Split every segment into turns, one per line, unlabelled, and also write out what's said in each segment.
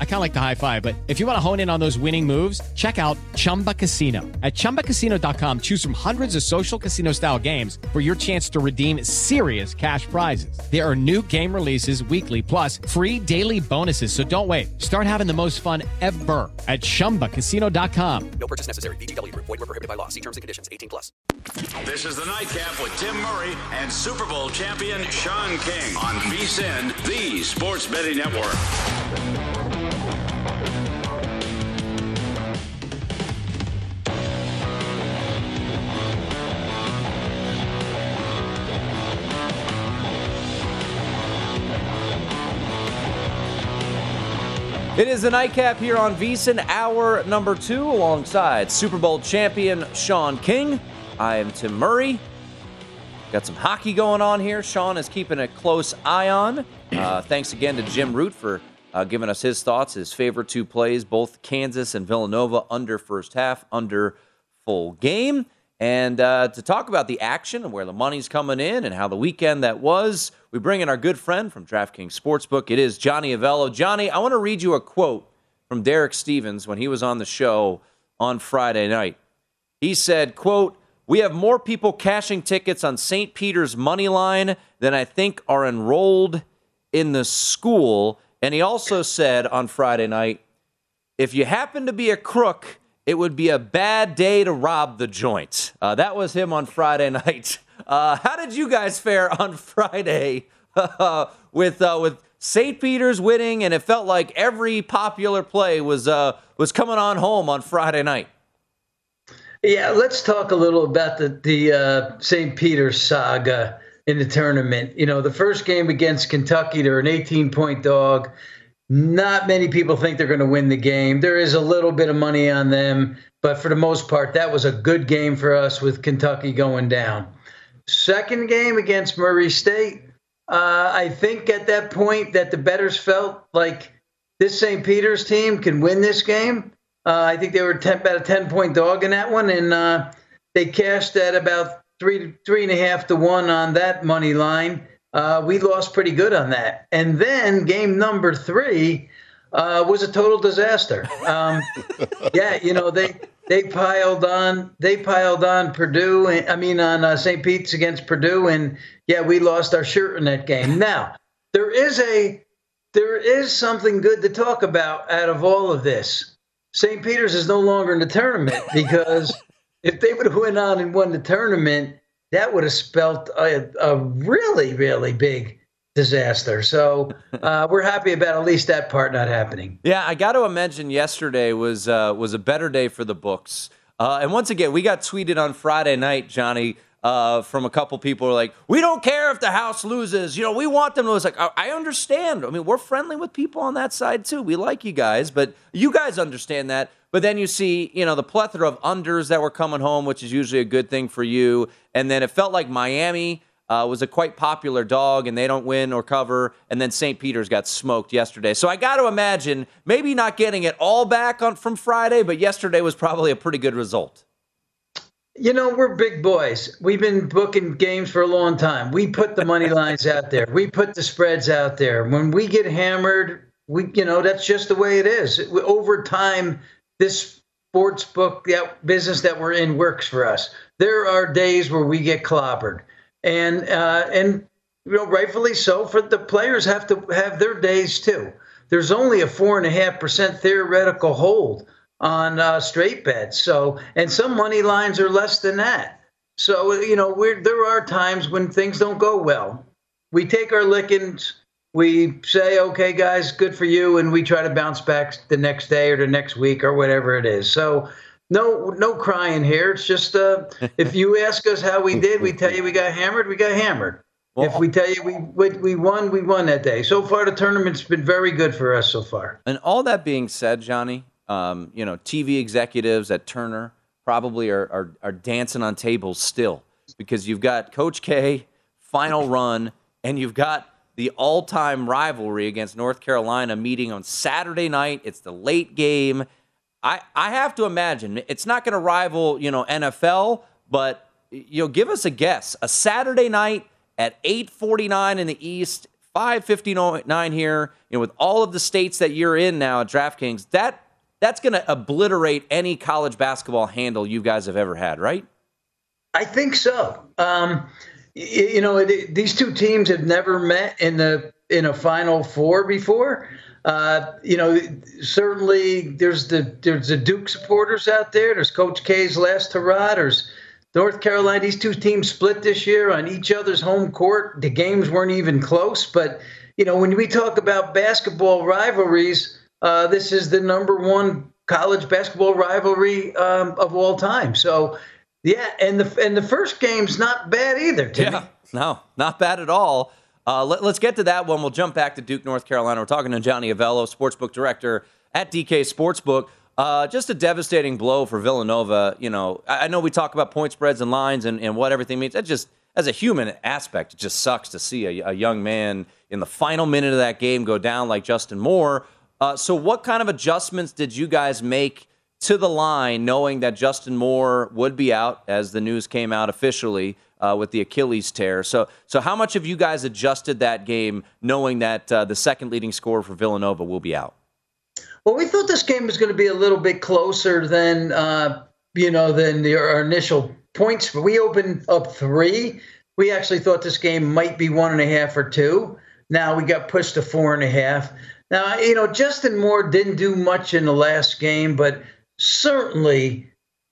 I kind of like the high five, but if you want to hone in on those winning moves, check out Chumba Casino. At ChumbaCasino.com, choose from hundreds of social casino style games for your chance to redeem serious cash prizes. There are new game releases weekly, plus free daily bonuses. So don't wait. Start having the most fun ever at ChumbaCasino.com.
No purchase necessary. VGW. Void were prohibited by law. See terms and conditions. 18 plus.
This is the Nightcap with Tim Murray and Super Bowl champion Sean King on VSIN, the Sports Betting Network.
It is the nightcap here on VSIN, hour number two, alongside Super Bowl champion Sean King. I am Tim Murray. Got some hockey going on here. Sean is keeping a close eye on. Uh, thanks again to Jim Root for uh, giving us his thoughts, his favorite two plays, both Kansas and Villanova under first half, under full game. And uh, to talk about the action and where the money's coming in and how the weekend that was, we bring in our good friend from DraftKings Sportsbook. It is Johnny Avello. Johnny, I want to read you a quote from Derek Stevens when he was on the show on Friday night. He said, quote, we have more people cashing tickets on St. Peter's money line than I think are enrolled in the school. And he also said on Friday night, if you happen to be a crook, it would be a bad day to rob the joint. Uh, that was him on Friday night. Uh, how did you guys fare on Friday with uh, with St. Peter's winning, and it felt like every popular play was uh, was coming on home on Friday night?
Yeah, let's talk a little about the the uh, St. Peter's saga in the tournament. You know, the first game against Kentucky, they're an 18 point dog. Not many people think they're going to win the game. There is a little bit of money on them, but for the most part, that was a good game for us with Kentucky going down. Second game against Murray State, uh, I think at that point that the bettors felt like this St. Peter's team can win this game. Uh, I think they were 10, about a 10 point dog in that one, and uh, they cashed at about three, three and a half to one on that money line uh, we lost pretty good on that. And then game number three uh, was a total disaster. Um, yeah, you know they they piled on they piled on Purdue. And, I mean on uh, St. Pete's against Purdue, and yeah, we lost our shirt in that game. Now there is a there is something good to talk about out of all of this. St. Peter's is no longer in the tournament because if they would have went on and won the tournament that would have spelt a, a really, really big disaster. So uh, we're happy about at least that part not happening.
Yeah, I got to imagine yesterday was uh, was a better day for the books. Uh, and once again, we got tweeted on Friday night, Johnny, uh, from a couple people who are like, we don't care if the house loses. You know, we want them to lose. Like, I, I understand. I mean, we're friendly with people on that side too. We like you guys, but you guys understand that. But then you see, you know, the plethora of unders that were coming home, which is usually a good thing for you. And then it felt like Miami uh, was a quite popular dog, and they don't win or cover. And then St. Peter's got smoked yesterday. So I got to imagine maybe not getting it all back on from Friday, but yesterday was probably a pretty good result.
You know, we're big boys. We've been booking games for a long time. We put the money lines out there. We put the spreads out there. When we get hammered, we you know that's just the way it is. Over time, this sports book that business that we're in works for us. There are days where we get clobbered, and uh, and you know rightfully so. For the players have to have their days too. There's only a four and a half percent theoretical hold on uh, straight bets. So, and some money lines are less than that. So, you know, we're, there are times when things don't go well. We take our lickings, we say, okay, guys, good for you, and we try to bounce back the next day or the next week or whatever it is. So, no, no crying here. It's just uh, if you ask us how we did, we tell you we got hammered. We got hammered. Well, if we tell you we, we we won, we won that day. So far, the tournament's been very good for us so far.
And all that being said, Johnny, um, you know, TV executives at Turner probably are, are, are dancing on tables still because you've got Coach K, final run, and you've got the all time rivalry against North Carolina meeting on Saturday night. It's the late game. I, I have to imagine it's not going to rival, you know, NFL, but you know, give us a guess. A Saturday night at 8:49 in the East, 5:59 here, you know, with all of the states that you're in now at DraftKings, that that's going to obliterate any college basketball handle you guys have ever had, right?
I think so. Um, you, you know, these two teams have never met in the in a Final Four before. Uh, you know, certainly there's the there's the Duke supporters out there. There's Coach K's last hurrah. There's North Carolina. These two teams split this year on each other's home court. The games weren't even close. But you know, when we talk about basketball rivalries, uh, this is the number one college basketball rivalry um, of all time. So, yeah, and the and the first game's not bad either. Timmy.
Yeah, no, not bad at all. Uh, let, us get to that one. We'll jump back to Duke, North Carolina. We're talking to Johnny Avello, sportsbook director at DK Sportsbook. Uh, just a devastating blow for Villanova. You know, I, I, know we talk about point spreads and lines and, and what everything means. That just, as a human aspect, it just sucks to see a, a young man in the final minute of that game go down like Justin Moore uh, so, what kind of adjustments did you guys make to the line, knowing that Justin Moore would be out as the news came out officially uh, with the Achilles tear? So, so how much have you guys adjusted that game, knowing that uh, the second leading scorer for Villanova will be out?
Well, we thought this game was going to be a little bit closer than uh, you know than the, our initial points. We opened up three. We actually thought this game might be one and a half or two. Now we got pushed to four and a half. Now, you know, Justin Moore didn't do much in the last game, but certainly,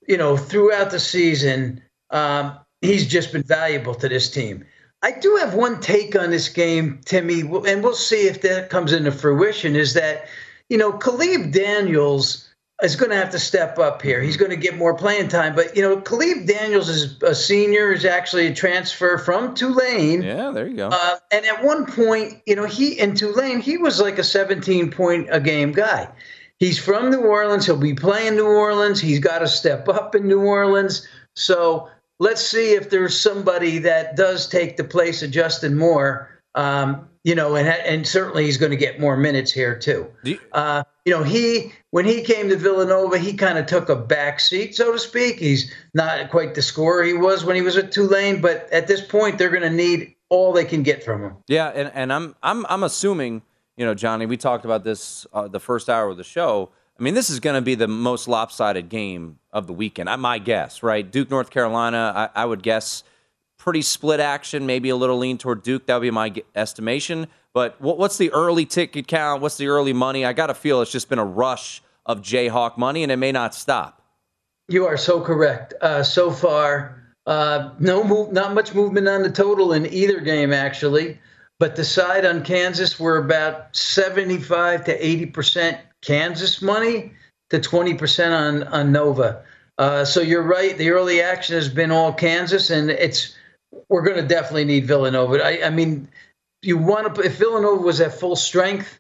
you know, throughout the season, um, he's just been valuable to this team. I do have one take on this game, Timmy, and we'll see if that comes into fruition. Is that, you know, Caleb Daniels is going to have to step up here. He's going to get more playing time. But, you know, Caleb Daniels is a senior, is actually a transfer from Tulane.
Yeah, there you go.
Uh, and at one point, you know, he in Tulane, he was like a 17 point a game guy. He's from New Orleans. He'll be playing New Orleans. He's got to step up in New Orleans. So let's see if there's somebody that does take the place of Justin Moore. Um, you know, and and certainly he's going to get more minutes here too. You, uh, you know, he when he came to Villanova, he kind of took a back seat, so to speak. He's not quite the scorer he was when he was at Tulane, but at this point, they're going to need all they can get from him.
Yeah, and, and I'm I'm I'm assuming, you know, Johnny, we talked about this uh, the first hour of the show. I mean, this is going to be the most lopsided game of the weekend. My guess, right? Duke, North Carolina. I, I would guess pretty split action, maybe a little lean toward Duke. That would be my estimation. But what's the early ticket count? What's the early money? I got to feel it's just been a rush of Jayhawk money, and it may not stop.
You are so correct. Uh, so far, uh, no move, not much movement on the total in either game, actually. But the side on Kansas were about 75 to 80 percent Kansas money to 20 percent on on Nova. Uh, so you're right. The early action has been all Kansas, and it's we're going to definitely need Villanova. I, I mean, you want to if Villanova was at full strength,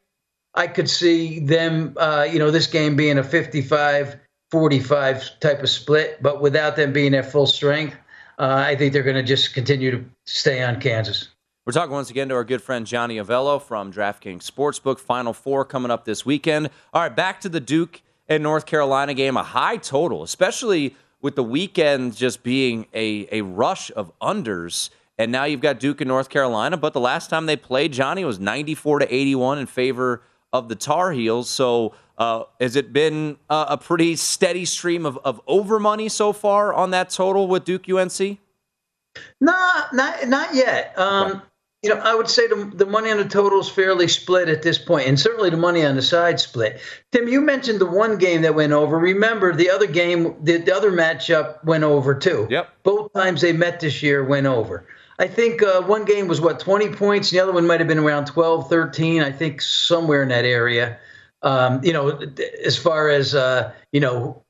I could see them. Uh, you know, this game being a 55 45 type of split, but without them being at full strength, uh, I think they're going to just continue to stay on Kansas.
We're talking once again to our good friend Johnny Avello from DraftKings Sportsbook. Final four coming up this weekend. All right, back to the Duke and North Carolina game. A high total, especially with the weekend just being a, a rush of unders. And now you've got Duke and North Carolina. But the last time they played, Johnny, was 94 to 81 in favor of the Tar Heels. So uh, has it been uh, a pretty steady stream of, of over money so far on that total with Duke UNC?
No, not not yet. Um, right. You know, I would say the, the money on the total is fairly split at this point, and certainly the money on the side split. Tim, you mentioned the one game that went over. Remember, the other game, the, the other matchup went over too.
Yep.
Both times they met this year went over. I think uh, one game was what 20 points. The other one might have been around 12, 13. I think somewhere in that area. Um, you know, as far as uh, you know,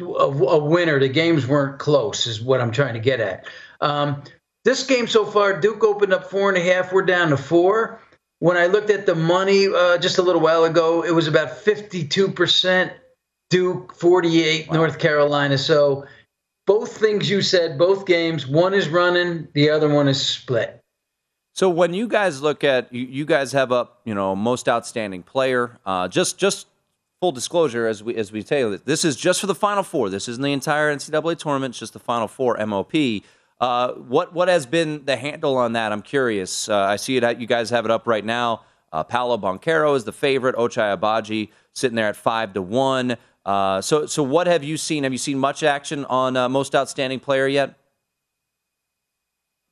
a, a, winner, the games weren't close. Is what I'm trying to get at. Um, this game so far, Duke opened up four and a half. We're down to four. When I looked at the money uh, just a little while ago, it was about 52% Duke, 48 wow. North Carolina. So both things you said, both games, one is running, the other one is split.
So when you guys look at you, you guys have up, you know, most outstanding player. Uh, just just full disclosure, as we as we tell you, this is just for the Final Four. This isn't the entire NCAA tournament. It's just the Final Four MOP. Uh, what what has been the handle on that? I'm curious. Uh, I see it. You guys have it up right now. Uh, Paolo Banchero is the favorite. Ochai Agbaji sitting there at five to one. Uh, so so what have you seen? Have you seen much action on uh, most outstanding player yet?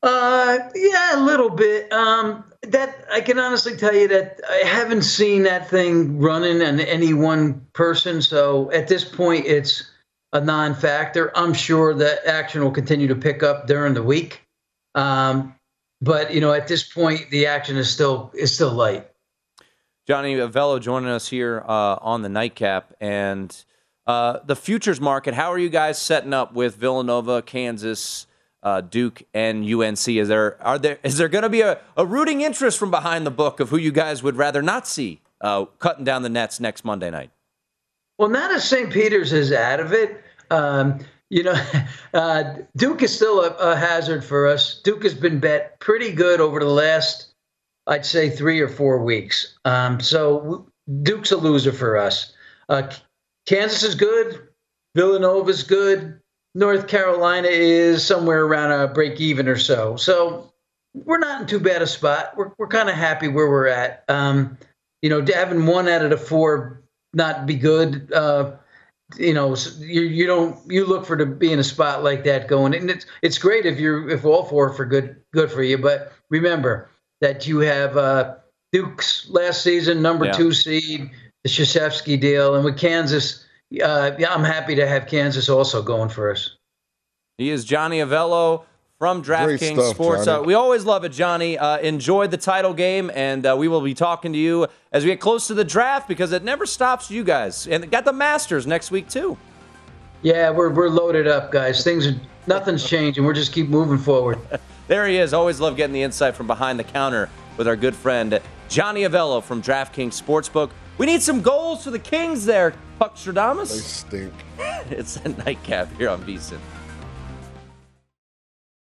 Uh, yeah, a little bit. Um, that I can honestly tell you that I haven't seen that thing running on any one person. So at this point, it's a non-factor. I'm sure that action will continue to pick up during the week. Um, but you know, at this point, the action is still is still light.
Johnny Avello joining us here uh, on the nightcap and uh, the futures market. How are you guys setting up with Villanova, Kansas, uh, Duke, and UNC? Is there are there is there going to be a, a rooting interest from behind the book of who you guys would rather not see uh, cutting down the nets next Monday night?
Well, not as St. Peter's is out of it. Um, you know, uh, Duke is still a, a, hazard for us. Duke has been bet pretty good over the last, I'd say, three or four weeks. Um, so Duke's a loser for us. Uh, Kansas is good. Villanova's good. North Carolina is somewhere around a break even or so. So we're not in too bad a spot. We're, we're kind of happy where we're at. Um, you know, having one out of the four not be good. Uh, you know, you you don't you look for to be in a spot like that going, and it's it's great if you're if all four for good good for you. But remember that you have uh, Duke's last season number yeah. two seed, the Krzyzewski deal, and with Kansas, uh, yeah, I'm happy to have Kansas also going for us.
He is Johnny Avello from DraftKings Sports. Uh, we always love it, Johnny. Uh, enjoyed the title game, and uh, we will be talking to you as we get close to the draft because it never stops you guys. And got the Masters next week too.
Yeah, we're we're loaded up, guys. Things are nothing's changing. We're just keep moving forward.
there he is. Always love getting the insight from behind the counter with our good friend Johnny Avello from DraftKings Sportsbook. We need some goals for the Kings there, Puck Stradamus.
They stink.
it's a nightcap here on VSIN.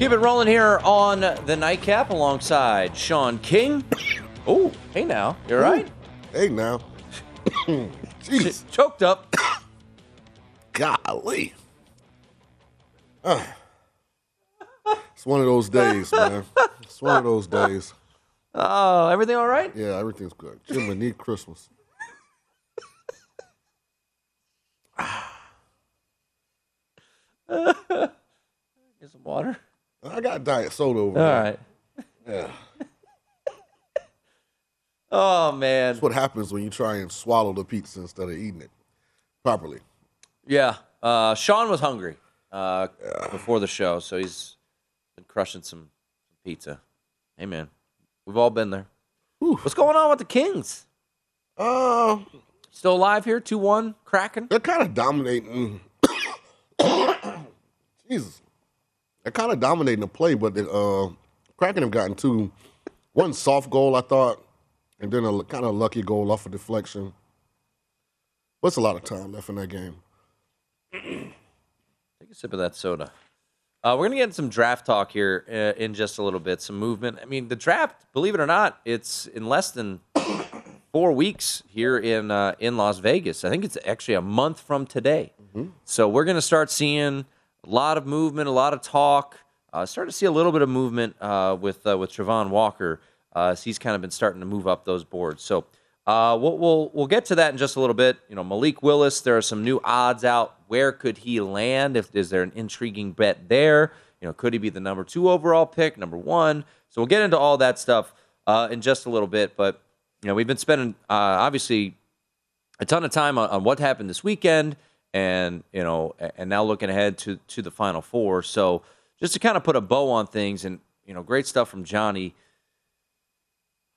Keep it rolling here on the Nightcap alongside Sean King. Oh, hey now, you all right?
Hey now. Jeez.
Choked up.
Golly. Ah. It's one of those days, man. It's one of those days.
Oh, everything all right?
Yeah, everything's good. Jim, we need Christmas.
Get some water.
I got diet soda over
All
there.
right.
Yeah.
Oh man.
That's what happens when you try and swallow the pizza instead of eating it properly.
Yeah. Uh, Sean was hungry uh, before the show, so he's been crushing some pizza. Hey man, we've all been there. What's going on with the Kings?
Uh,
Still alive here? Two one, cracking.
they're kind of dominating. Jesus. They're kind of dominating the play, but the, uh, Kraken have gotten two. One soft goal, I thought, and then a kind of lucky goal off a deflection. What's a lot of time left in that game?
Take a sip of that soda. Uh, we're gonna get into some draft talk here uh, in just a little bit. Some movement. I mean, the draft, believe it or not, it's in less than four weeks here in uh, in Las Vegas. I think it's actually a month from today. So we're gonna start seeing a lot of movement, a lot of talk. Uh, to see a little bit of movement uh, with uh, with Travon Walker. Uh, he's kind of been starting to move up those boards. So uh, we'll, we'll we'll get to that in just a little bit. You know, Malik Willis. There are some new odds out. Where could he land? If is there an intriguing bet there? You know, could he be the number two overall pick, number one? So we'll get into all that stuff uh, in just a little bit. But you know, we've been spending obviously a ton of time on, on what happened this weekend, and you know, and now looking ahead to to the Final Four. So just to kind of put a bow on things, and you know, great stuff from Johnny.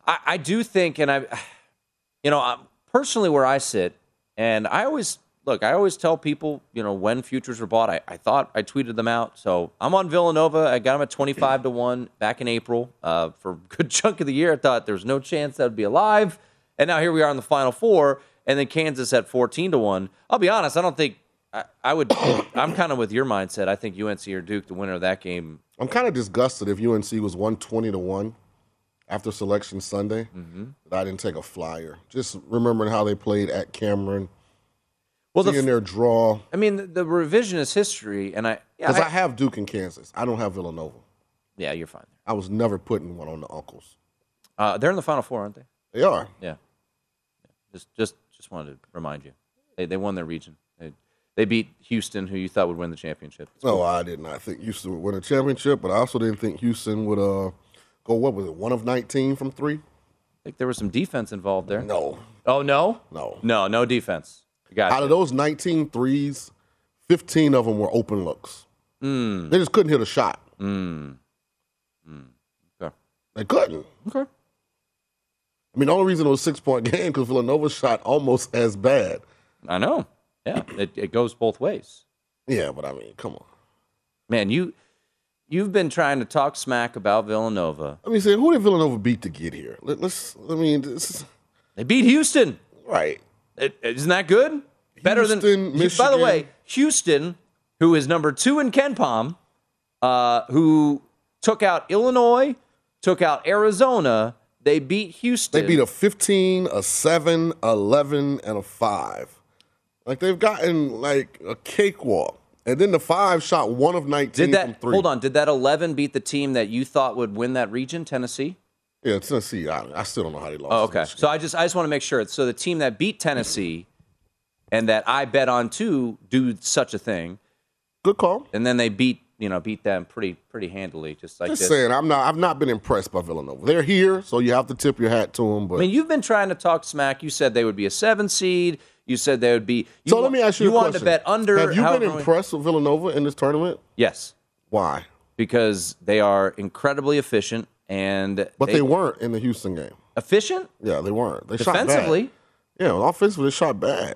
I, I do think, and I, you know, I'm- personally where I sit, and I always look, I always tell people, you know, when futures were bought. I, I thought I tweeted them out. So I'm on Villanova. I got them at 25 to one back in April uh, for a good chunk of the year. I thought there was no chance that would be alive, and now here we are in the Final Four, and then Kansas at 14 to one. I'll be honest, I don't think. I, I would. I'm kind of with your mindset. I think UNC or Duke, the winner of that game.
I'm kind of disgusted if UNC was 120 to 1 after selection Sunday
Mm-hmm.
that I didn't take a flyer. Just remembering how they played at Cameron.
Well, the
seeing
f-
their draw.
I mean, the, the revisionist history, and I, yeah,
Because
I-
I, have Duke and Kansas. I don't have Villanova.
yeah, you're fine.
I was never putting one on the uncles.
Uh, they're in the Final Four, aren't they?
They are.
Yeah. yeah. Just, just, just wanted to remind you, they, they won their region. They, they beat Houston, who you thought would win the championship.
No, I did not think Houston would win a championship, but I also didn't think Houston would uh, go, what was it, one of 19 from three?
I think there was some defense involved there.
No.
Oh no,
No.
no, no defense. Got
Out of those 19 threes, 15 of them were open looks.
Mm.
They just couldn't hit a shot.
Mm. Mm. Okay.
They couldn't.
Okay.
I mean, the only reason it was a six point game because Villanova shot almost as bad.
I know. Yeah, it, it goes both ways.
Yeah, but I mean, come on.
Man, you you've been trying to talk smack about Villanova.
Let me say, who did Villanova beat to get here? Let, us I mean, this,
They beat Houston.
right.
Isn't that good? Better than.
Houston,
By the way, Houston, who is number two in KenPom, uh, who took out Illinois, took out Arizona. They beat Houston.
They beat a 15, a 7, 11, and a 5. Like they've gotten like a cakewalk. And then the 5 shot 1 of 19
Did
from
that?
3.
Hold on. Did that 11 beat the team that you thought would win that region, Tennessee?
Yeah, Tennessee. I, I still don't know how they lost.
Oh, okay. So I just I just want to make sure. So the team that beat Tennessee, and that I bet on too, do such a thing,
Good call.
and then they beat you know beat them pretty pretty handily, just like
Just
this.
saying, I'm not. I've not been impressed by Villanova. They're here, so you have to tip your hat to them. But
I mean, you've been trying to talk smack. You said they would be a seven seed. You said they would be. You
so
wa-
let me ask you,
You
a
wanted
question.
to bet under.
Have you been impressed with Villanova in this tournament?
Yes,
Why?
because they are incredibly efficient and
But they, weren't in the Houston game.
efficient
Yeah, they weren't. They
defensively.
shot bad. Yeah, offensively, they shot bad.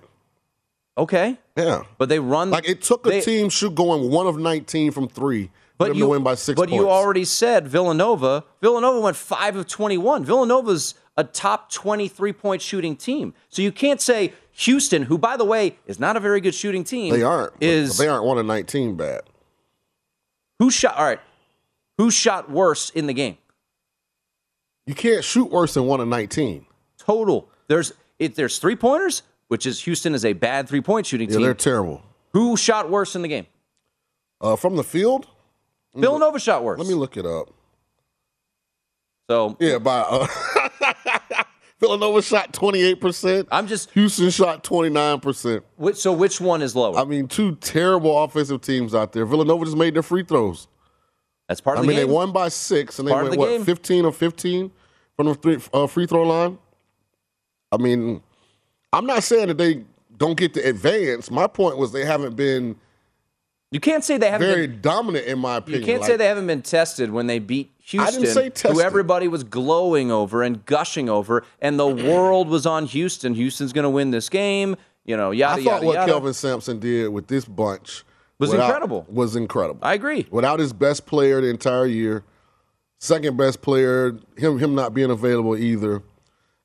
Okay,
Yeah.
but they run
Like it took a
they-
team shoot going one of 19 from three
But you
to win by six
But
points.
you already said Villanova. Villanova went five of twenty-one. Villanova's a top twenty-three point shooting team. So you can't say Houston, who by the way is not a very good shooting team.
they aren't.
Is
they aren't one of 19 bad.
who shot? All right, who shot worse in the game?
You can't shoot worse than one of 19.
Total. There's it. There's three pointers, which is Houston is a bad three point shooting
Yeah,
team.
they're terrible.
Who shot worse in the game?
Uh, from the field,
Villanova shot worse.
let me look it up.
So
Yeah, by uh, Villanova shot 28%.
I'm just.
Houston shot 29%.
Which, so which one is lower?
I mean, two terrible offensive teams out there. Villanova just made their free throws.
That's part
I
of the
mean,
game.
they won by six, and they
Part
went
the
what
game.
fifteen or fifteen from the three, uh, free throw line. I mean, I'm not saying that they don't get to advance. My point was they haven't been
You can't say they haven't.
very
been,
dominant, in my opinion.
you can't
Like,
say they haven't been tested when they beat Houston,
didn't say
who everybody was glowing over and gushing over, and the world was on Houston. Houston's going to win this game. You know, yada
I thought
yada
what
yada.
Kelvin Sampson did with this bunch
Was
without-
incredible.
Was incredible.
I agree.
Without his best player the entire year, second best player, him him not being available either.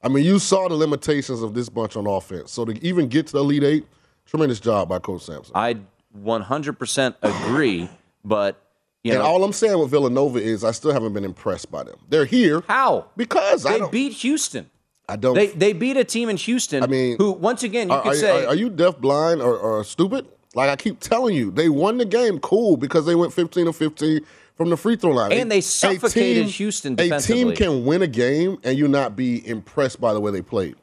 I mean, you saw the limitations of this bunch on offense. So to even get to the Elite Eight, tremendous job by Coach Sampson.
I 100% agree, but you
and
know
all I'm saying with Villanova is I still haven't been impressed by them. They're here
how
because I
they beat Houston.
I don't.
They they beat a team in Houston.
I mean,
who once again you
are,
could
are-
say
are, are you deaf, blind, or, or stupid? Like I keep telling you, they won the game. Cool, because they went 15 or 15 from the free throw line.
And they
A
suffocated
team-
Houston
A team can win a game and you not be impressed by the way they played.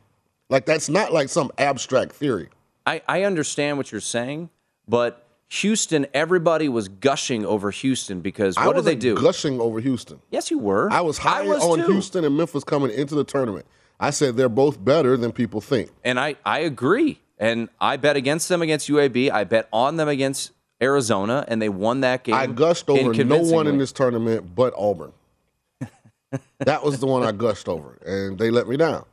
Like that's not like some abstract theory.
I, I understand what you're saying, but Houston, everybody was gushing over Houston because
I
what did they do?
gushing over Houston.
yes, you were.
I was high
was
on
too.
Houston and Memphis coming into the tournament. I said they're both better than people think.
and I, I agree. And I bet against them against UAB. I bet on them against Arizona, and they won that game.
I gushed over no one in this tournament but Auburn. that was the one I gushed over, and they let me down.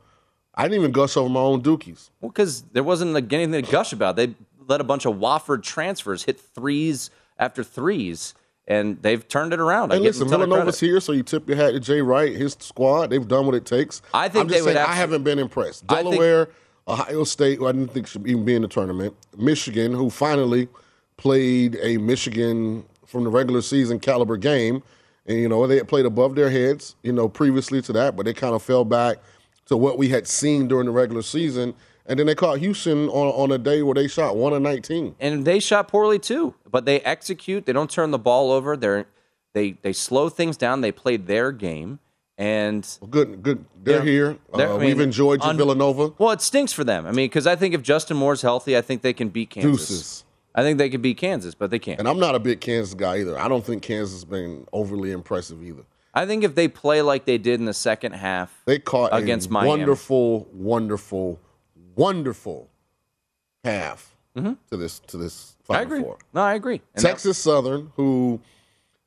I didn't even gush over my own Dookies.
Well, because there wasn't like anything to gush about. They let a bunch of Wofford transfers hit threes after threes, and they've turned it around. I
And
give
listen, Villanova's here, so you tip your hat to Jay Wright, his squad. They've done what it takes.
I think
I'm
they
just
would
saying I haven't been impressed.
I think-
Delaware, Ohio State, who I didn't think should even be in the tournament. Michigan, who finally played a Michigan from the regular season caliber game, and you know they had played above their heads, you know, previously to that, but they kind of fell back to what we had seen during the regular season. And then they caught Houston on, on a day where they shot one of nineteen.
and they shot poorly too. But they execute. They don't turn the ball over. They're they they slow things down. They play their game, and
Well, good, good. They're
Yeah.
here.
They're-
Uh,
I mean,
we've enjoyed Villanova.
well, it stinks for them. I mean, because I think if Justin Moore's healthy, I think they can beat Kansas.
Deuces.
I think they could beat Kansas, but they can't.
And I'm not a big Kansas guy either. I don't think Kansas has been overly impressive either.
I think if they play like they did in the second half,
They caught
Against
a
Miami.
wonderful, wonderful, wonderful half to this to this
Mm-hmm. I agree.
Four.
No, I agree. And
Texas Southern, who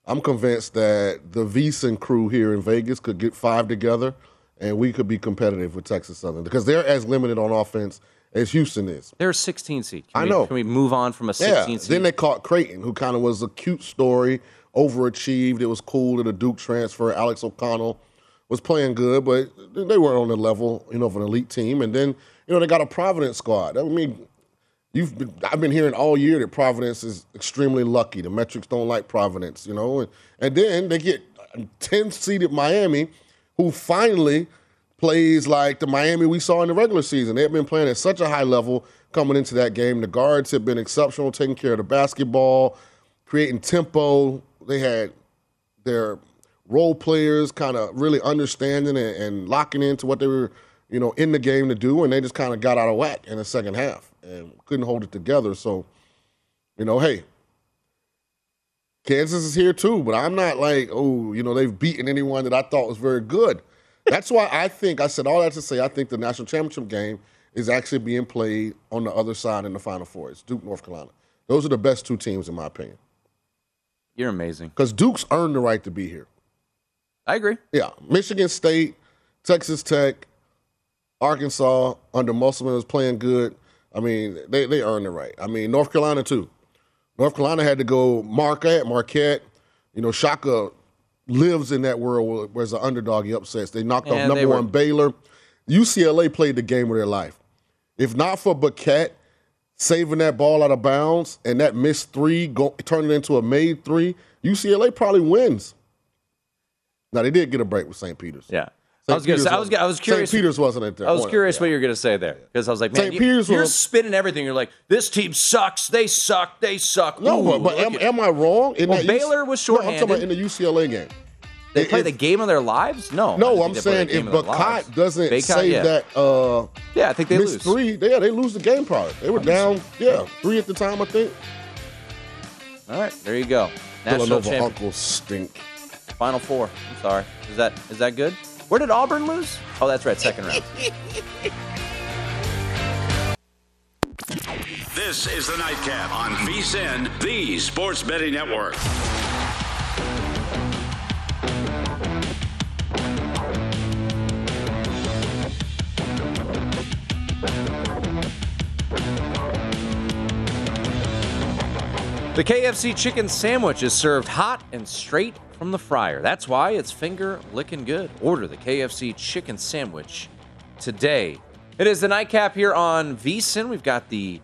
I'm convinced that the VSIN crew here in Vegas could get five together, and we could be competitive with Texas Southern because they're as limited on offense as Houston is.
They're a 16 seed. Can
I
we,
know.
Can we move on from a 16
Yeah.
seed?
Then they caught Creighton, who kind of was a cute story, overachieved. It was cool that a Duke transfer, Alex O'Connell, was playing good, but they weren't on the level, you know, of an elite team. And then, you know, they got a Providence squad. I mean, you've been, I've been hearing all year that Providence is extremely lucky. The metrics don't like Providence, you know. And, and then they get 10 seeded Miami, who finally plays like the Miami we saw in the regular season. They have been playing at such a high level coming into that game. The guards have been exceptional, taking care of the basketball, creating tempo. They had their role players kind of really understanding and, and locking into what they were, you know, in the game to do, and they just kind of got out of whack in the second half and couldn't hold it together. So, you know, hey, Kansas is here too, but I'm not like, oh, you know, they've beaten anyone that I thought was very good. That's why I think I said all that to say I think the national championship game is actually being played on the other side in the Final Four. It's Duke, North Carolina. Those are the best two teams in my opinion.
You're amazing.
Because Duke's earned the right to be here.
I agree.
Yeah, Michigan State, Texas Tech, Arkansas under Musselman was playing good. I mean, they they earned the right. I mean, North Carolina too. North Carolina had to go Marquette, Marquette. You know, Shaka lives in that world where, as an underdog. He upsets. They knocked off number one Baylor. UCLA played the game of their life. If not for Bacot saving that ball out of bounds and that missed three, go, turn it into a made three, UCLA probably wins. Now they did get a break with St. Peter's.
Yeah.
St.
I was gonna say, I was, I was curious.
St. Peter's wasn't at that.
I was curious what you were going to say there because I was like, man,
St.
you,
Peter's
you're
was-
spinning everything. You're like, this team sucks. They suck. They suck.
No,
Ooh,
but, am, am I wrong? In
Well, Baylor was
No, I'm talking about in the UCLA game.
they
It-
play
it-
the game of their lives? No,
No, I'm saying if
game of their.
Bacot doesn't
Bacot,
save
yeah.
that uh
yeah, I think they lose.
three, yeah, they lose the game probably. They were down, yeah, three at the time, I think.
All right, there you go. National
Villanova uncles stink.
Final four. I'm sorry. Is that is that good? Where did Auburn lose? Oh, that's right, second round.
This is the Nightcap on VSIN, the Sports Betting Network.
The KFC chicken sandwich is served hot and straight from the fryer. That's why it's finger licking good. Order the KFC chicken sandwich today. It is the nightcap here on VSIN. We've got the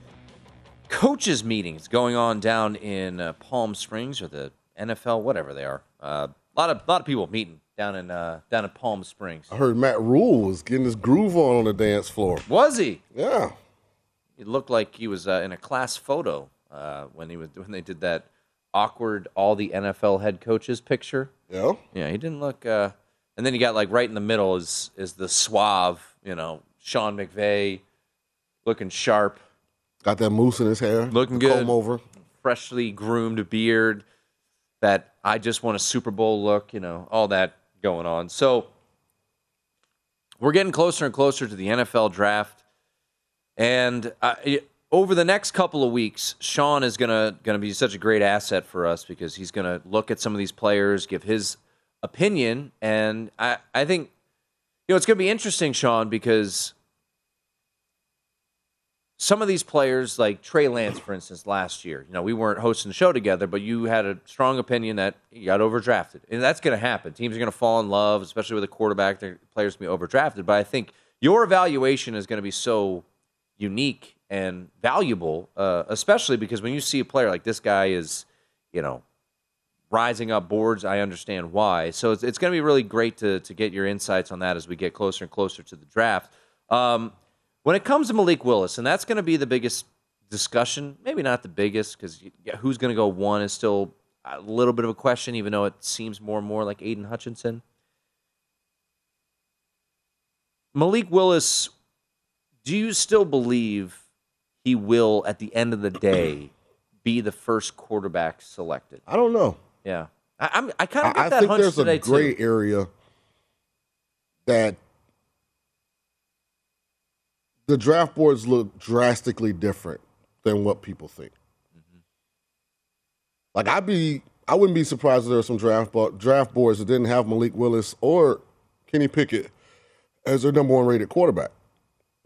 coaches meetings going on down in uh, Palm Springs or the NFL, whatever they are. Uh, a lot of lot of people meeting down in uh, down in Palm Springs.
I heard Matt Rhule was getting his groove on on the dance floor.
Was he?
Yeah.
It looked like he was uh, in a class photo uh, when he was when they did that awkward all the NFL head coaches picture.
Yeah.
Yeah, he didn't look. Uh, and then you got like right in the middle is is the suave, you know, Sean McVay, looking sharp,
Got that mousse in his hair.
looking good,
Comb over.
freshly groomed beard. That I just want a Super Bowl look, you know, all that going on. So we're getting closer and closer to the NFL draft, and it- over the next couple of weeks, Sean is gonna gonna be such a great asset for us because he's gonna look at some of these players, give his opinion, and I I think you know it's gonna be interesting, Sean, because some of these players, like Trey Lance, for instance, last year, you know, we weren't hosting the show together, but you had a strong opinion that he got overdrafted. And that's to happen. Teams are to fall in love, especially with a quarterback. Their players to be overdrafted. But I think your evaluation is to be so unique and valuable, uh, especially because when you see a player like this guy is, you know, rising up boards, I understand why. So it's, it's going to be really great to, to get your insights on that as we get closer and closer to the draft. Um, when it comes to Malik Willis, and that's going to be the biggest discussion, maybe not the biggest, because who's going to go one is still a little bit of a question, even though it seems more and more like Aidan Hutchinson. Malik Willis, do you still believe he will, at the end of the day, be the first quarterback selected?
I don't know.
Yeah, I, I'm. I kind
I,
of got
I
that
think
hunch
there's a gray
too.
area that the draft boards look drastically different than what people think.
Mm-hmm.
Like I'd be, I wouldn't be surprised if there were some draft bo- draft boards that didn't have Malik Willis or Kenny Pickett as their number one rated quarterback.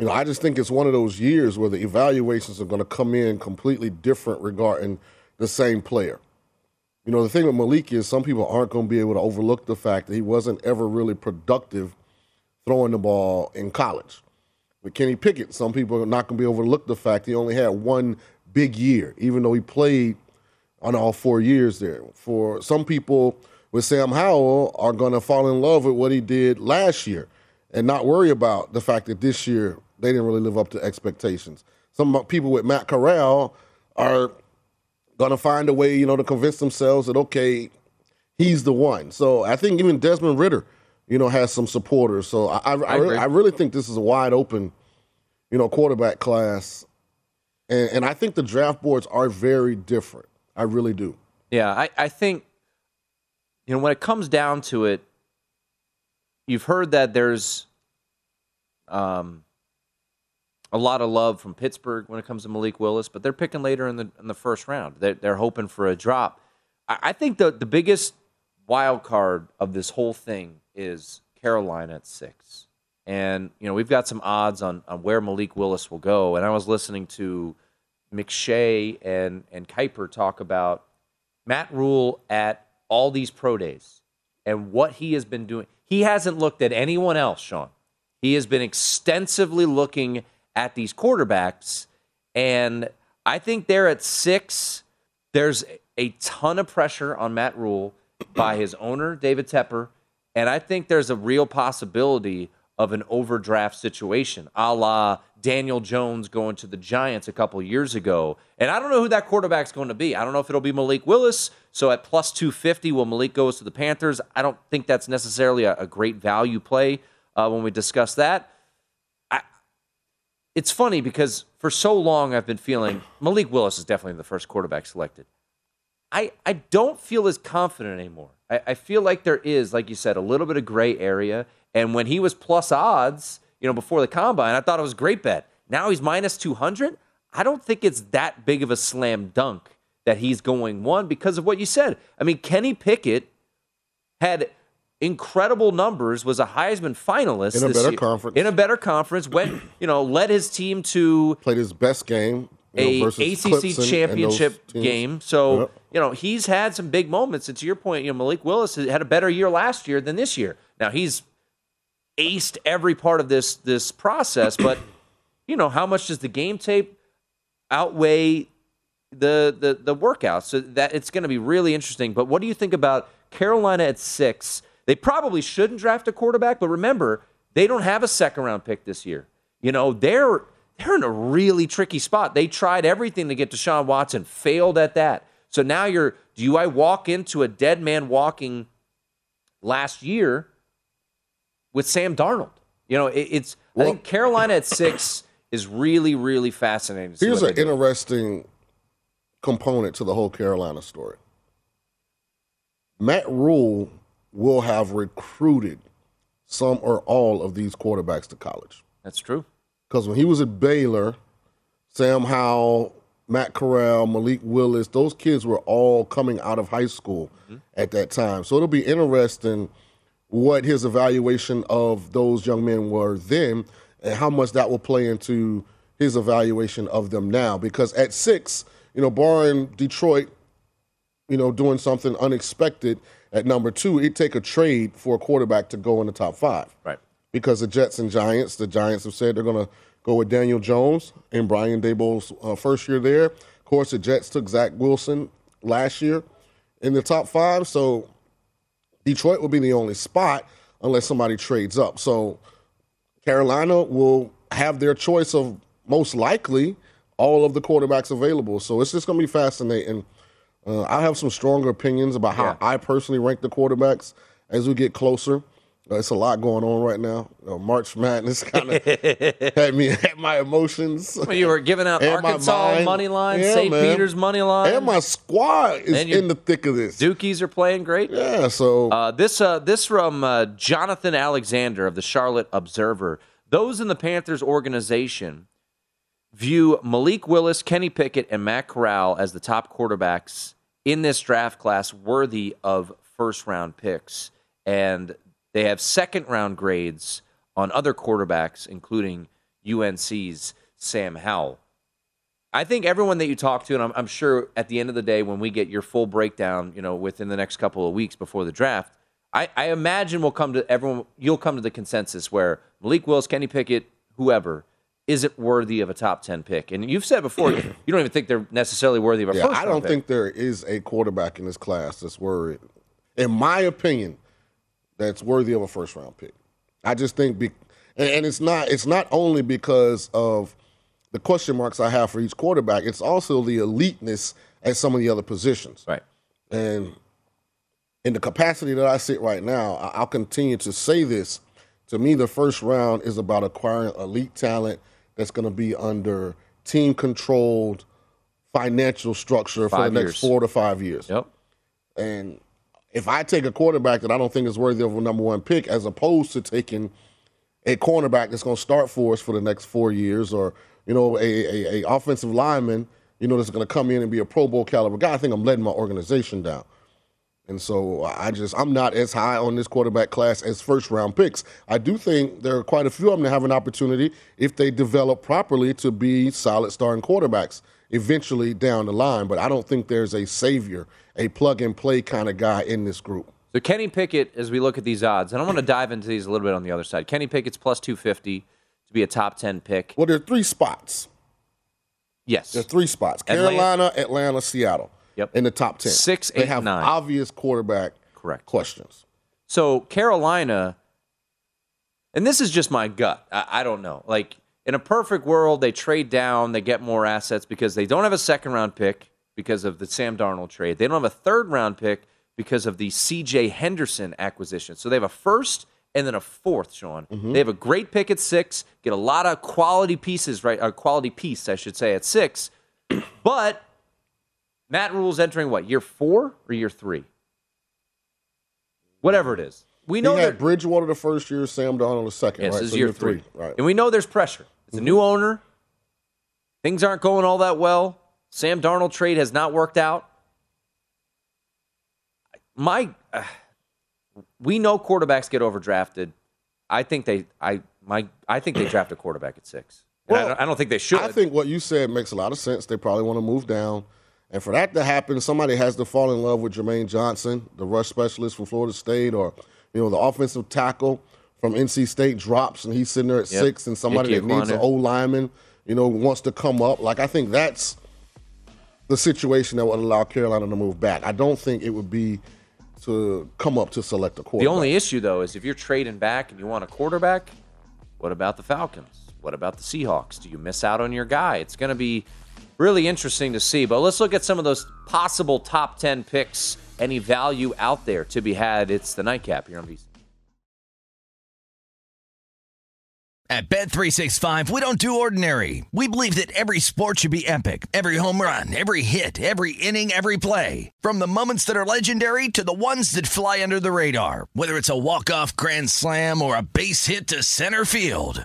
You know, I just think it's one of those years where the evaluations are going to come in completely different regarding the same player. You know, the thing with Malik is some people aren't going to be able to overlook the fact that he wasn't ever really productive throwing the ball in college. With Kenny Pickett, some people are not going to be able to overlook the fact he only had one big year, even though he played on all four years there. For some people with Sam Howell are going to fall in love with what he did last year and not worry about the fact that this year they didn't really live up to expectations. Some people with Matt Corral are going to find a way, you know, to convince themselves that okay, he's the one. So I think even Desmond Ridder, you know, has some supporters. So I I, I, really, I really think this is a wide open, you know, quarterback class, and, and I think the draft boards are very different. I really do.
Yeah, I, I think you know when it comes down to it, you've heard that there's um, a lot of love from Pittsburgh when it comes to Malik Willis, but they're picking later in the in the first round. They're, they're hoping for a drop. I, I think the the biggest wild card of this whole thing is Carolina at six. And, you know, we've got some odds on, on where Malik Willis will go. And I was listening to McShay and, and Kiper talk about Matt Rhule at all these pro days and what he has been doing. He hasn't looked at anyone else, Sean. He has been extensively looking at these quarterbacks. And I think they're at six. There's a ton of pressure on Matt Rhule by his owner, David Tepper. And I think there's a real possibility of an overdraft situation, a la Daniel Jones going to the Giants a couple years ago. And I don't know who that quarterback's going to be. I don't know if it'll be Malik Willis. So at plus 250, will Malik goes to the Panthers? I don't think that's necessarily a, a great value play uh, when we discuss that. It's funny because for so long I've been feeling Malik Willis is definitely the first quarterback selected. I, I don't feel as confident anymore. I, I feel like there is, like you said, a little bit of gray area. And when he was plus odds, you know, before the combine, I thought it was a great bet. Now he's minus 200. I don't think it's that big of a slam dunk that he's going one because of what you said. I mean, Kenny Pickett had incredible numbers, was a Heisman finalist
In a better
year.
conference.
In a better conference, went, you know, led his team to
Played his best game. you know,
a ACC championship game. So,
Yep.
you know, he's had some big moments. And to your point, you know, Malik Willis had a better year last year than this year. Now he's aced every part of this this process, but you know, how much does the game tape outweigh the the the workouts? So that it's going to be really interesting. But what do you think about Carolina at six? They probably shouldn't draft a quarterback, but remember, they don't have a second round pick this year. You know, they're they're in a really tricky spot. They tried everything to get Deshaun Watson, failed at that. So now you're do I walk into a dead man walking last year with Sam Darnold? You know, it, it's I think Carolina at six is really, really fascinating.
Here's an interesting component to the whole Carolina story. Matt Rhule will have recruited some or all of these quarterbacks to college.
That's true.
Because when he was at Baylor, Sam Howell, Matt Corral, Malik Willis, those kids were all coming out of high school mm-hmm. at that time. So it'll be interesting what his evaluation of those young men were then and how much that will play into his evaluation of them now. Because at six, you know, barring Detroit, you know, doing something unexpected at number two, it'd take a trade for a quarterback to go in the top five.
Right.
Because the Jets and Giants, the Giants have said they're going to go with Daniel Jones in Brian Daboll's uh, first year there. Of course, the Jets took Zach Wilson last year in the top five. So Detroit will be the only spot unless somebody trades up. So Carolina will have their choice of most likely all of the quarterbacks available. So it's just going to be fascinating. Uh, I have some stronger opinions about how I personally rank the quarterbacks as we get closer. Uh, it's a lot going on right now. Uh, March Madness kind of had me at my emotions.
Well, you were giving out Arkansas money line,
Yeah,
St. Peter's money line,
And my squad is in the thick of this.
Dukies are playing great.
Yeah, so
uh, this uh, this from uh, Jonathan Alexander of the Charlotte Observer. Those in the Panthers organization view Malik Willis, Kenny Pickett, and Matt Corral as the top quarterbacks in this draft class, worthy of first round picks, and they have second round grades on other quarterbacks, including UNC's Sam Howell. I think everyone that you talk to, and I'm, I'm sure at the end of the day, when we get your full breakdown, you know, within the next couple of weeks before the draft, I, I imagine we'll come to everyone. You'll come to the consensus where Malik Willis, Kenny Pickett, whoever isn't worthy of a top ten pick. And you've said before, you don't even think they're necessarily worthy of a
Yeah,
first.
I don't think there is a quarterback in this class that's worthy, in my opinion, that's worthy of a first round pick. I just think, be, and, and it's not it's not only because of the question marks I have for each quarterback. It's also the eliteness at some of the other positions.
Right.
And in the capacity that I sit right now, I'll continue to say this. To me, the first round is about acquiring elite talent that's going to be under team controlled financial structure for
Five
the next
years.
four to five years.
Yep.
And if I take a quarterback that I don't think is worthy of a number one pick, as opposed to taking a cornerback that's going to start for us for the next four years, or you know, a, a, a offensive lineman, you know, that's going to come in and be a Pro Bowl caliber guy, I think I'm letting my organization down. And so I just I'm not as high on this quarterback class as first round picks. I do think there are quite a few of them that have an opportunity if they develop properly to be solid starting quarterbacks eventually down the line. But I don't think there's a savior, a plug and play kind of guy in this group.
So Kenny Pickett, as we look at these odds, and I want to dive into these a little bit on the other side. Kenny Pickett's plus two fifty to be a top ten pick.
Well, there are three spots.
Yes.
There's three spots:
Atlanta-
Carolina, Atlanta, Seattle.
Yep.
In the top ten.
Six,
They
eight,
have
nine.
obvious quarterback
Correct.
questions.
So Carolina, and this is just my gut. I, I don't know. Like in a perfect world, they trade down, they get more assets because they don't have a second round pick because of the Sam Darnold trade. They don't have a third round pick because of the C.J. Henderson acquisition. So they have a first and then a fourth. Sean,
Mm-hmm.
they have a great pick at six. Get a lot of quality pieces, right? A quality piece, I should say, at six. But Matt Rhule's entering what year four or year three? Whatever it is. We know that
Bridgewater the first year, Sam Darnold the second.
Yes,
right?
this is
So
year three.
Right.
And we know there's pressure. It's a new owner. Things aren't going all that well. Sam Darnold trade has not worked out. My, uh, we know quarterbacks get overdrafted. I think they, I my, I think they draft a quarterback at six. And I,
Well,
don't, I don't think they should.
I think what you said makes a lot of sense. They probably want to move down. And for that to happen, somebody has to fall in love with Jermaine Johnson, the rush specialist from Florida State, or you know, the offensive tackle from NC State drops and he's sitting there at
Yep.
six, and somebody that needs an
Ekwonu.
O lineman, you know, wants to come up. Like I think that's the situation that would allow Carolina to move back. I don't think it would be to come up to select a quarterback.
the only issue though is if you're trading back and you want a quarterback, what about the Falcons? What about the Seahawks? Do you miss out on your guy? It's going to be really interesting to see. But let's look at some of those possible top 10 picks, any value out there to be had. It's the nightcap here on VSIN.
At Bet365, we don't do ordinary. We believe that every sport should be epic. Every home run, every hit, every inning, every play. From the moments that are legendary to the ones that fly under the radar. Whether it's a walk-off grand slam or a base hit to center field.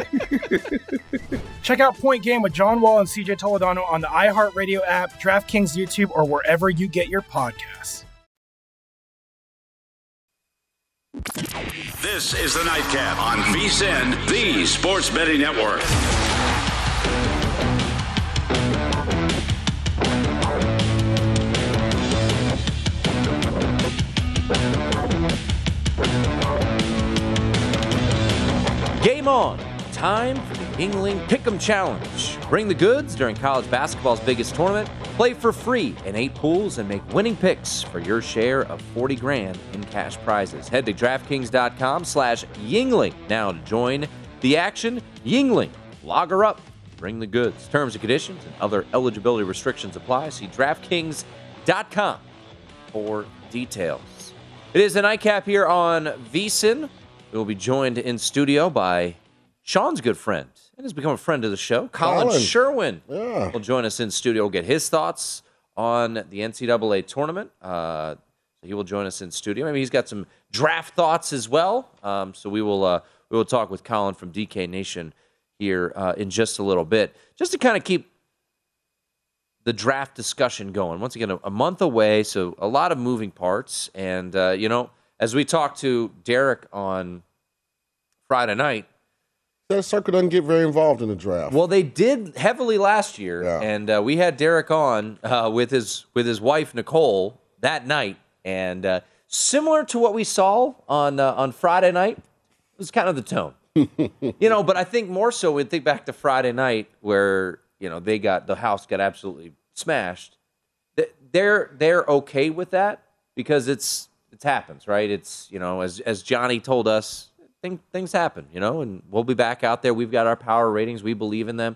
Check out Point Game with John Wall and CJ Toledano on the iHeartRadio app, DraftKings YouTube, or wherever you get your podcasts.
This is the Nightcap on VSIN, the Sports Betting Network.
Game on. Time for the Yuengling Pick'em Challenge. Bring the goods during college basketball's biggest tournament. Play for free in eight pools and make winning picks for your share of 40 grand in cash prizes. Head to DraftKings.com slash Yuengling now to join the action. Yuengling. Log her up. Bring the goods. Terms and conditions and other eligibility restrictions apply. See DraftKings.com for details. It is the nightcap here on VSIN. We will be joined in studio by Sean's good friend and has become a friend of the show, Colin,
Colin.
Sherwin.
Yeah.
Will join us in studio. We'll get his thoughts on the NCAA tournament. Uh, he will join us in studio. Maybe he's got some draft thoughts as well. Um, so we will uh, we will talk with Colin from DK Nation here uh, in just a little bit, just to kind of keep the draft discussion going. Once again, a, a month away, so a lot of moving parts. And, uh, you know, as we talked to Derek on Friday night,
That Circa doesn't get very involved in the draft.
well, they did heavily last year,
Yeah.
and uh, we had Derek on uh, with his with his wife Nicole that night, and uh, similar to what we saw on uh, on Friday night, it was kind of the tone, you know. But I think more so, we think back to Friday night where you know they got the house got absolutely smashed. They're they're okay with that because it's it happens, right? It's you know as as Johnny told us, thing, things happen, you know, and we'll be back out there. We've got our power ratings. We believe in them.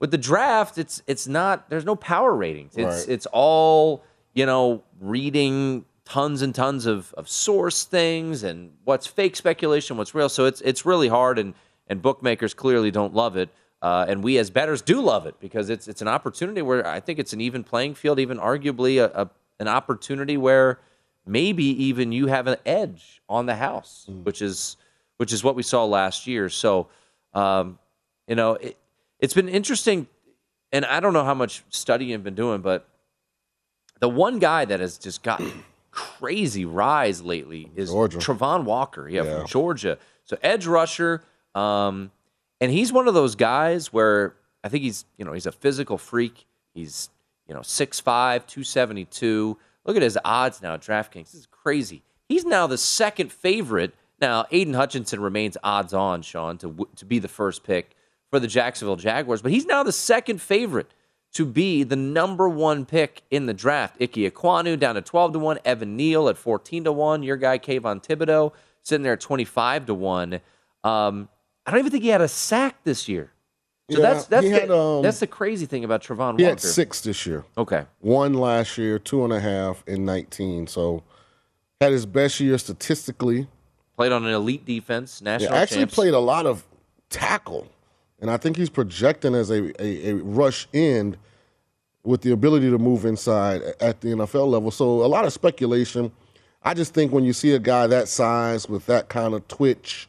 With the draft, it's it's not. There's no power ratings. It's
Right.
it's all you know, reading tons and tons of, of source things and what's fake speculation, what's real. So it's it's really hard, and and bookmakers clearly don't love it. Uh, and we as bettors do love it because it's it's an opportunity where I think it's an even playing field, even arguably a, a an opportunity where maybe even you have an edge on the house, which is which is what we saw last year. So, um, you know, it, it's been interesting, and I don't know how much studying you've been doing, but the one guy that has just gotten crazy rise lately is
Georgia.
Travon Walker, yeah,
Yeah.
from Georgia. So edge rusher, um, and he's one of those guys where I think he's you know he's a physical freak. He's you know 6'5", 272. Look at his odds now at DraftKings. This is crazy. He's now the second favorite. Now Aidan Hutchinson remains odds on, Sean, to to be the first pick for the Jacksonville Jaguars, but he's now the second favorite to be the number one pick in the draft. Ike Ekwonu down to 12 to 1, Evan Neal at 14 to 1, your guy Kayvon Thibodeaux sitting there at 25 to 1. Um, I don't even think he had a sack this year. So
Yeah,
that's that's
he
the,
had, um,
that's the crazy thing about Travon
He
Walker.
had six this year.
Okay.
One last year, two and a half in 19. So had his best year statistically.
Played on an elite defense,
Yeah,
national
actually
champs.
played a lot of tackle. And I think he's projecting as a, a, a rush end with the ability to move inside at the NFL level. So a lot of speculation. I just think when you see a guy that size with that kind of twitch,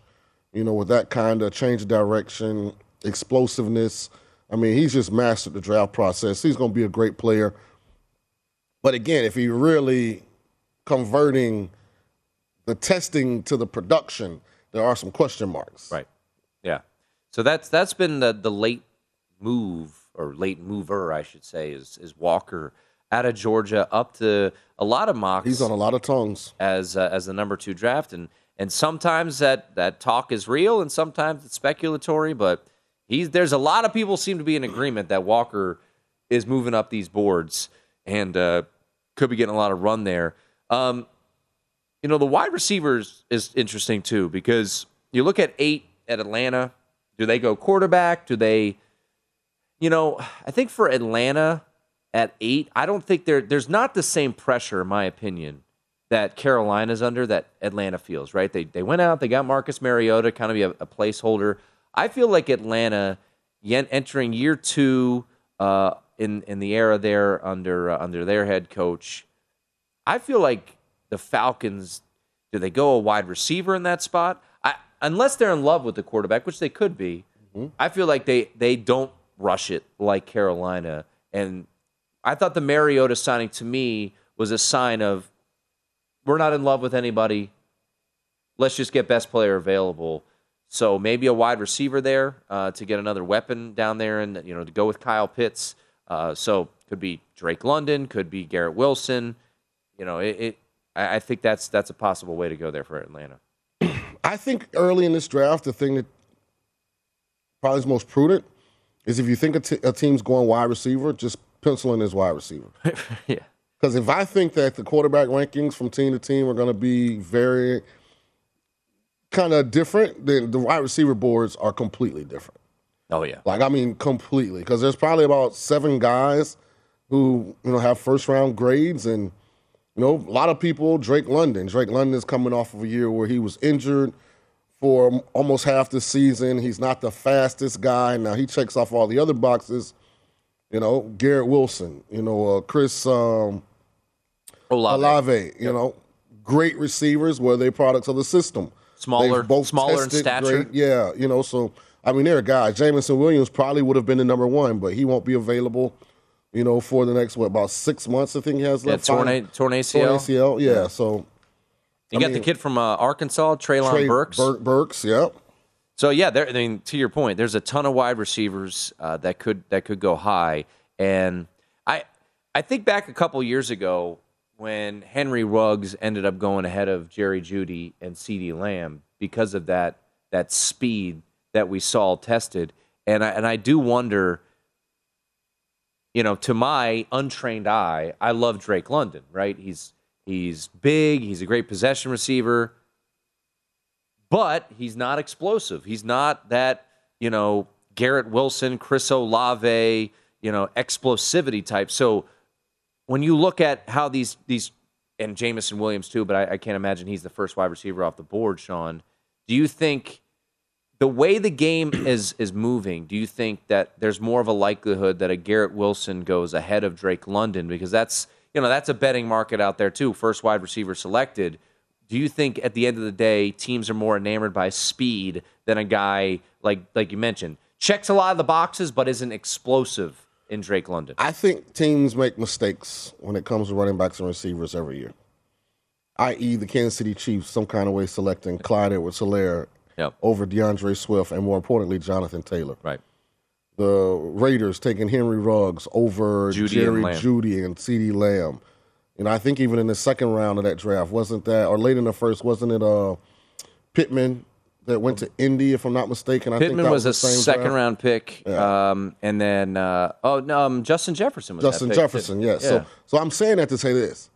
you know, with that kind of change of direction, explosiveness, I mean, he's just mastered the draft process. He's going to be a great player. But again, if he really converting the testing to the production, there are some question marks.
Right. Yeah. So that's that's been the the late move or late mover, I should say, is is Walker out of Georgia up to a lot of mocks.
He's on a lot of tongues
as uh, as the number two draft, and and sometimes that that talk is real, and sometimes it's speculatory. But he's there's a lot of people seem to be in agreement that Walker is moving up these boards and uh, could be getting a lot of run there. Um, you know, the wide receivers is interesting too because you look at eight at Atlanta. Do they go quarterback? Do they, you know, I think for Atlanta at eight, I don't think there there's not the same pressure, in my opinion, that Carolina's under that Atlanta feels. Right? They they went out, they got Marcus Mariota, kind of be a, a placeholder. I feel like Atlanta entering year two uh, in in the era there under uh, under their head coach. I feel like the Falcons. Do they go a wide receiver in that spot? I, unless they're in love with the quarterback, which they could be. I feel like they they don't rush it like Carolina. And I thought the Mariota signing to me was a sign of we're not in love with anybody. Let's just get best player available. So maybe a wide receiver there uh, to get another weapon down there, and you know to go with Kyle Pitts. Uh, so could be Drake London, could be Garrett Wilson. You know, it. it I I think that's that's a possible way to go there for Atlanta.
I think early in this draft, the thing that probably is most prudent is if you think a, t- a team's going wide receiver, just pencil in his wide receiver.
yeah.
Because if I think that the quarterback rankings from team to team are going to be very kind of different, then the wide receiver boards are completely different.
Oh yeah.
Like I mean, completely. Because there's probably about seven guys who you know have first round grades, and you know a lot of people. Drake London. Drake London is coming off of a year where he was injured for almost half the season. He's not the fastest guy. Now he checks off all the other boxes. You know, Garrett Wilson. You know, uh, Chris um,
Olave.
You know, great receivers. Were they products of the system?
Smaller-
They've both
smaller in stature.
great. Yeah, you know, so I mean, they're guys. Jameson Williams probably would have been the number one, but he won't be available. You know, for the next what about six months? I think he has
Yeah,
left.
torn. A- torn ACL.
Torn ACL. Yeah. So
You
I
got the kid from uh, Arkansas, Treylon
Trey
Burks.
Bur- Burks. Yep.
So yeah, there. I mean, to your point, there's a ton of wide receivers uh, that could that could go high, and I I think back a couple years ago when Henry Ruggs ended up going ahead of Jerry Jeudy and CeeDee Lamb because of that that speed that we saw tested, and I and I do wonder. You know, to my untrained eye, I love Drake London. Right? He's he's big. He's a great possession receiver but he's not explosive. He's not that, you know, Garrett Wilson, Chris Olave, you know, explosivity type. So when you look at how these these and Jameson Williams too, but I, I can't imagine he's the first wide receiver off the board, Sean. Do you think the way the game is is moving, do you think that there's more of a likelihood that a Garrett Wilson goes ahead of Drake London? Because that's you know, that's a betting market out there too. First wide receiver selected. Do you think at the end of the day, teams are more enamored by speed than a guy like like you mentioned checks a lot of the boxes but isn't explosive in Drake London?
I think teams make mistakes when it comes to running backs and receivers every year. I.e., the Kansas City Chiefs, some kind of way selecting Clyde Edwards Helaire over D'Andre Swift and more importantly, Jonathan Taylor.
Right.
The Raiders taking Henry Ruggs over
Jeudy
Jerry
Lamb.
Jeudy and CeeDee Lamb. And I think even in the second round of that draft, wasn't that, or late in the first, wasn't it uh, Pittman that went to Indy, if I'm not mistaken? I think
Pittman was,
the
a second
draft.
round pick, um, and then uh, oh no, um, Justin Jefferson was that
Justin. Jefferson, yes.
Yeah.
So, so I'm saying that to say this.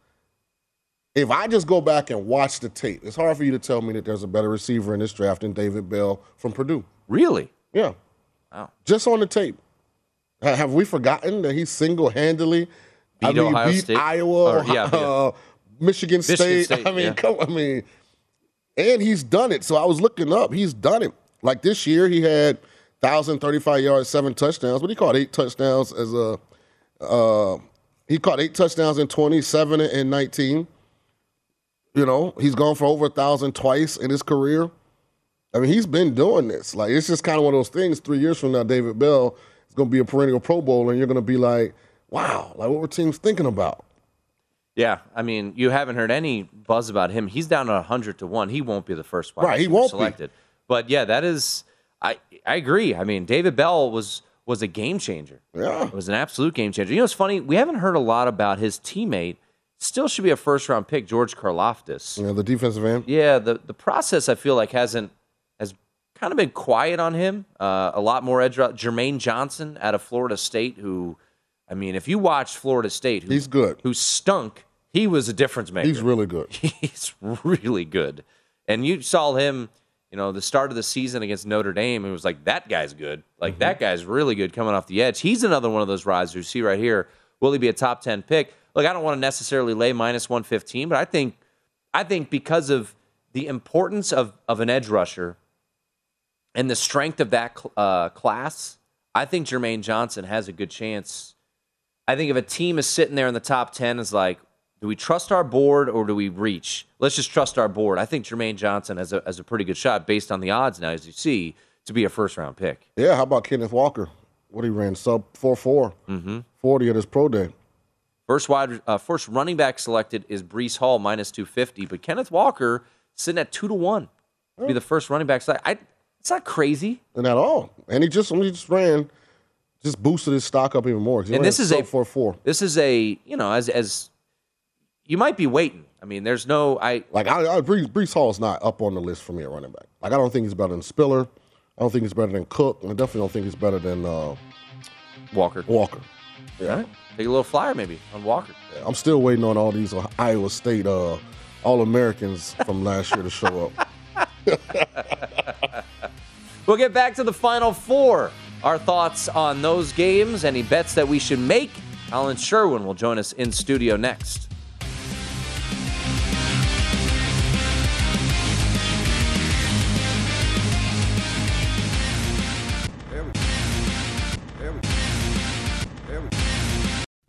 If I just go back and watch the tape, it's hard for you to tell me that there's a better receiver in this draft than David Bell from Purdue.
Really?
Yeah.
Wow.
Just on the tape. Have we forgotten that he single handedly
Beat Ohio State?
Iowa,
Or, yeah,
uh, Michigan,
Michigan
State.
State,
I mean,
yeah.
come. I mean, and he's done it. So I was looking up. He's done it. Like this year, he had 1,035 yards, seven touchdowns, but he caught eight touchdowns as a. Uh, he caught eight touchdowns in 27 and 19. You know, he's gone for over a thousand twice in his career. I mean, he's been doing this. Like, it's just kind of one of those things. Three years from now, David Bell is going to be a perennial Pro Bowler, and you're going to be like, wow, like what were teams thinking about?
Yeah, I mean, you haven't heard any buzz about him. He's down to hundred to one. He won't be the first wide
Right, he won't be.
selected. But yeah, that is. I I agree. I mean, David Bell was was a game changer.
Yeah,
it was an absolute game changer. You know, it's funny. We haven't heard a lot about his teammate. Still should be a first round pick, George Karlaftis.
You know, the defensive end.
Yeah, the the process I feel like hasn't has kind of been quiet on him. Uh, a lot more edge. Jermaine Johnson out of Florida State, who, I mean, if you watch Florida State, who,
He's good.
who stunk, he was a difference maker.
He's really good.
He's really good. And you saw him, you know, the start of the season against Notre Dame. It was like, that guy's good. Like, that guy's really good coming off the edge. He's another one of those risers. See right here. Will he be a top 10 pick? Look, I don't want to necessarily lay minus 115, but I think, I think because of the importance of, of an edge rusher and the strength of that cl- uh, class, I think Jermaine Johnson has a good chance. I think if a team is sitting there in the top 10 is like, do we trust our board or do we reach? Let's just trust our board. I think Jermaine Johnson has a, has a pretty good shot based on the odds now, as you see, to be a first round pick.
Yeah, how about Kenneth Walker? What he ran sub 4 4,
Mm-hmm.
40 at his pro day.
First wide, uh, first running back selected is Breece Hall minus 250, but Kenneth Walker sitting at 2 to 1 to be the first running back. select- I, it's not crazy.
And at all. And he just, he just ran, just boosted his stock up even more.
And this is a-
4 4.
This is a, you know, as, as you might be waiting. I mean, there's no, I,
Like, I, I, Breece, Breece Hall is not up on the list for me at running back. Like, I don't think he's better than Spiller. I don't think he's better than Cook. And I definitely don't think he's better than uh,
Walker.
Walker.
All right. Take a little flyer maybe on Walker.
I'm still waiting on all these Iowa State uh, All Americans from last year to show up.
We'll get back to the final four. Our thoughts on those games, any bets that we should make. Alan Sherwin will join us in studio next.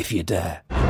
if you dare.